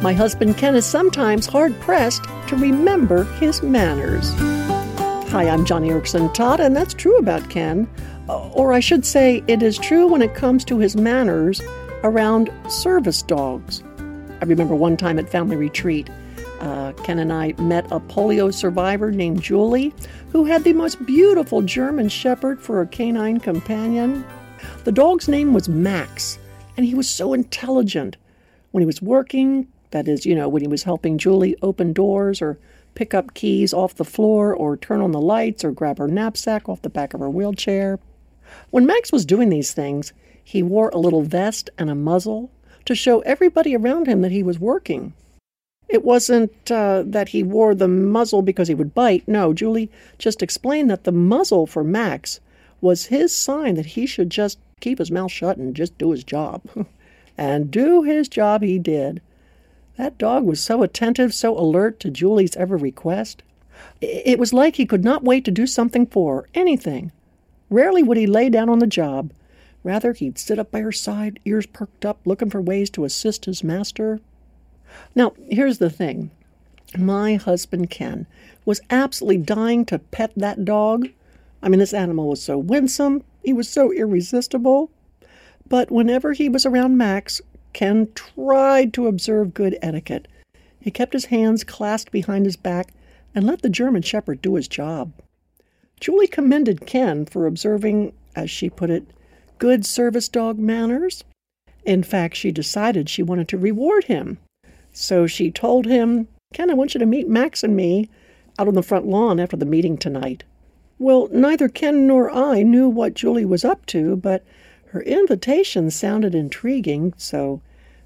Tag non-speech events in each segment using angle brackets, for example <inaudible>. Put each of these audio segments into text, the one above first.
My husband Ken is sometimes hard pressed to remember his manners. Hi, I'm Joni Eareckson Tada, and that's true about Ken. Uh, or I should say, it is true when it comes to his manners around service dogs. I remember one time at family retreat, uh, Ken and I met a polio survivor named Julie who had the most beautiful German Shepherd for a canine companion. The dog's name was Max, and he was so intelligent. When he was working, that is, you know, when he was helping Julie open doors or pick up keys off the floor or turn on the lights or grab her knapsack off the back of her wheelchair. When Max was doing these things, he wore a little vest and a muzzle to show everybody around him that he was working. It wasn't uh, that he wore the muzzle because he would bite. No, Julie just explained that the muzzle for Max was his sign that he should just keep his mouth shut and just do his job. <laughs> and do his job he did. That dog was so attentive, so alert to Julie's every request. It was like he could not wait to do something for her, anything. Rarely would he lay down on the job. Rather, he'd sit up by her side, ears perked up, looking for ways to assist his master. Now, here's the thing my husband Ken was absolutely dying to pet that dog. I mean, this animal was so winsome, he was so irresistible. But whenever he was around Max, Ken tried to observe good etiquette. He kept his hands clasped behind his back and let the German Shepherd do his job. Julie commended Ken for observing, as she put it, good service dog manners. In fact, she decided she wanted to reward him. So she told him, Ken, I want you to meet Max and me out on the front lawn after the meeting tonight. Well, neither Ken nor I knew what Julie was up to, but her invitation sounded intriguing, so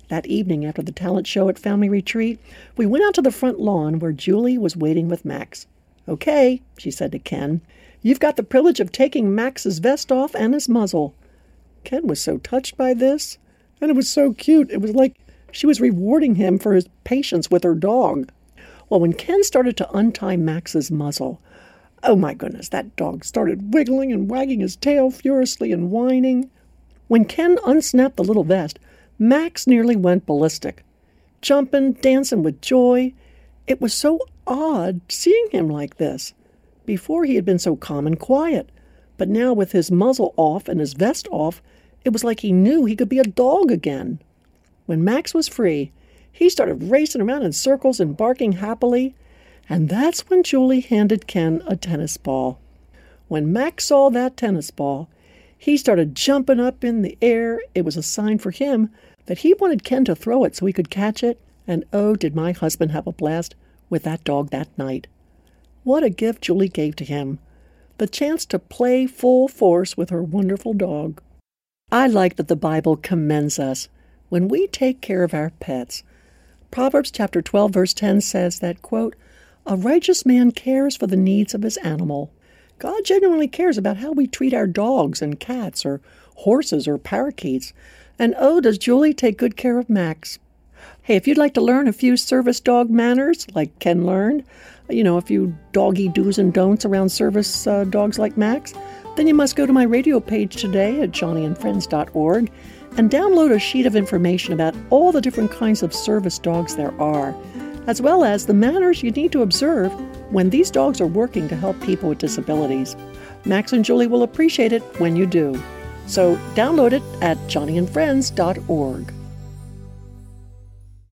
that evening after the talent show at Family Retreat, we went out to the front lawn where Julie was waiting with Max. Okay, she said to Ken, you've got the privilege of taking Max's vest off and his muzzle. Ken was so touched by this, and it was so cute. It was like she was rewarding him for his patience with her dog. Well, when Ken started to untie Max's muzzle, oh my goodness, that dog started wiggling and wagging his tail furiously and whining. When Ken unsnapped the little vest, Max nearly went ballistic, jumping, dancing with joy. It was so odd seeing him like this. Before he had been so calm and quiet, but now with his muzzle off and his vest off, it was like he knew he could be a dog again. When Max was free, he started racing around in circles and barking happily, and that's when Julie handed Ken a tennis ball. When Max saw that tennis ball, he started jumping up in the air. It was a sign for him that he wanted Ken to throw it so he could catch it, and oh, did my husband have a blast with that dog that night. What a gift Julie gave to him the chance to play full force with her wonderful dog. I like that the Bible commends us when we take care of our pets. Proverbs chapter 12 verse 10 says that quote, "A righteous man cares for the needs of his animal." God genuinely cares about how we treat our dogs and cats or horses or parakeets. And oh, does Julie take good care of Max. Hey, if you'd like to learn a few service dog manners, like Ken learned, you know, a few doggy do's and don'ts around service uh, dogs like Max, then you must go to my radio page today at joniandfriends.org and download a sheet of information about all the different kinds of service dogs there are, as well as the manners you need to observe when these dogs are working to help people with disabilities. Max and Julie will appreciate it when you do. So download it at joniandfriends.org.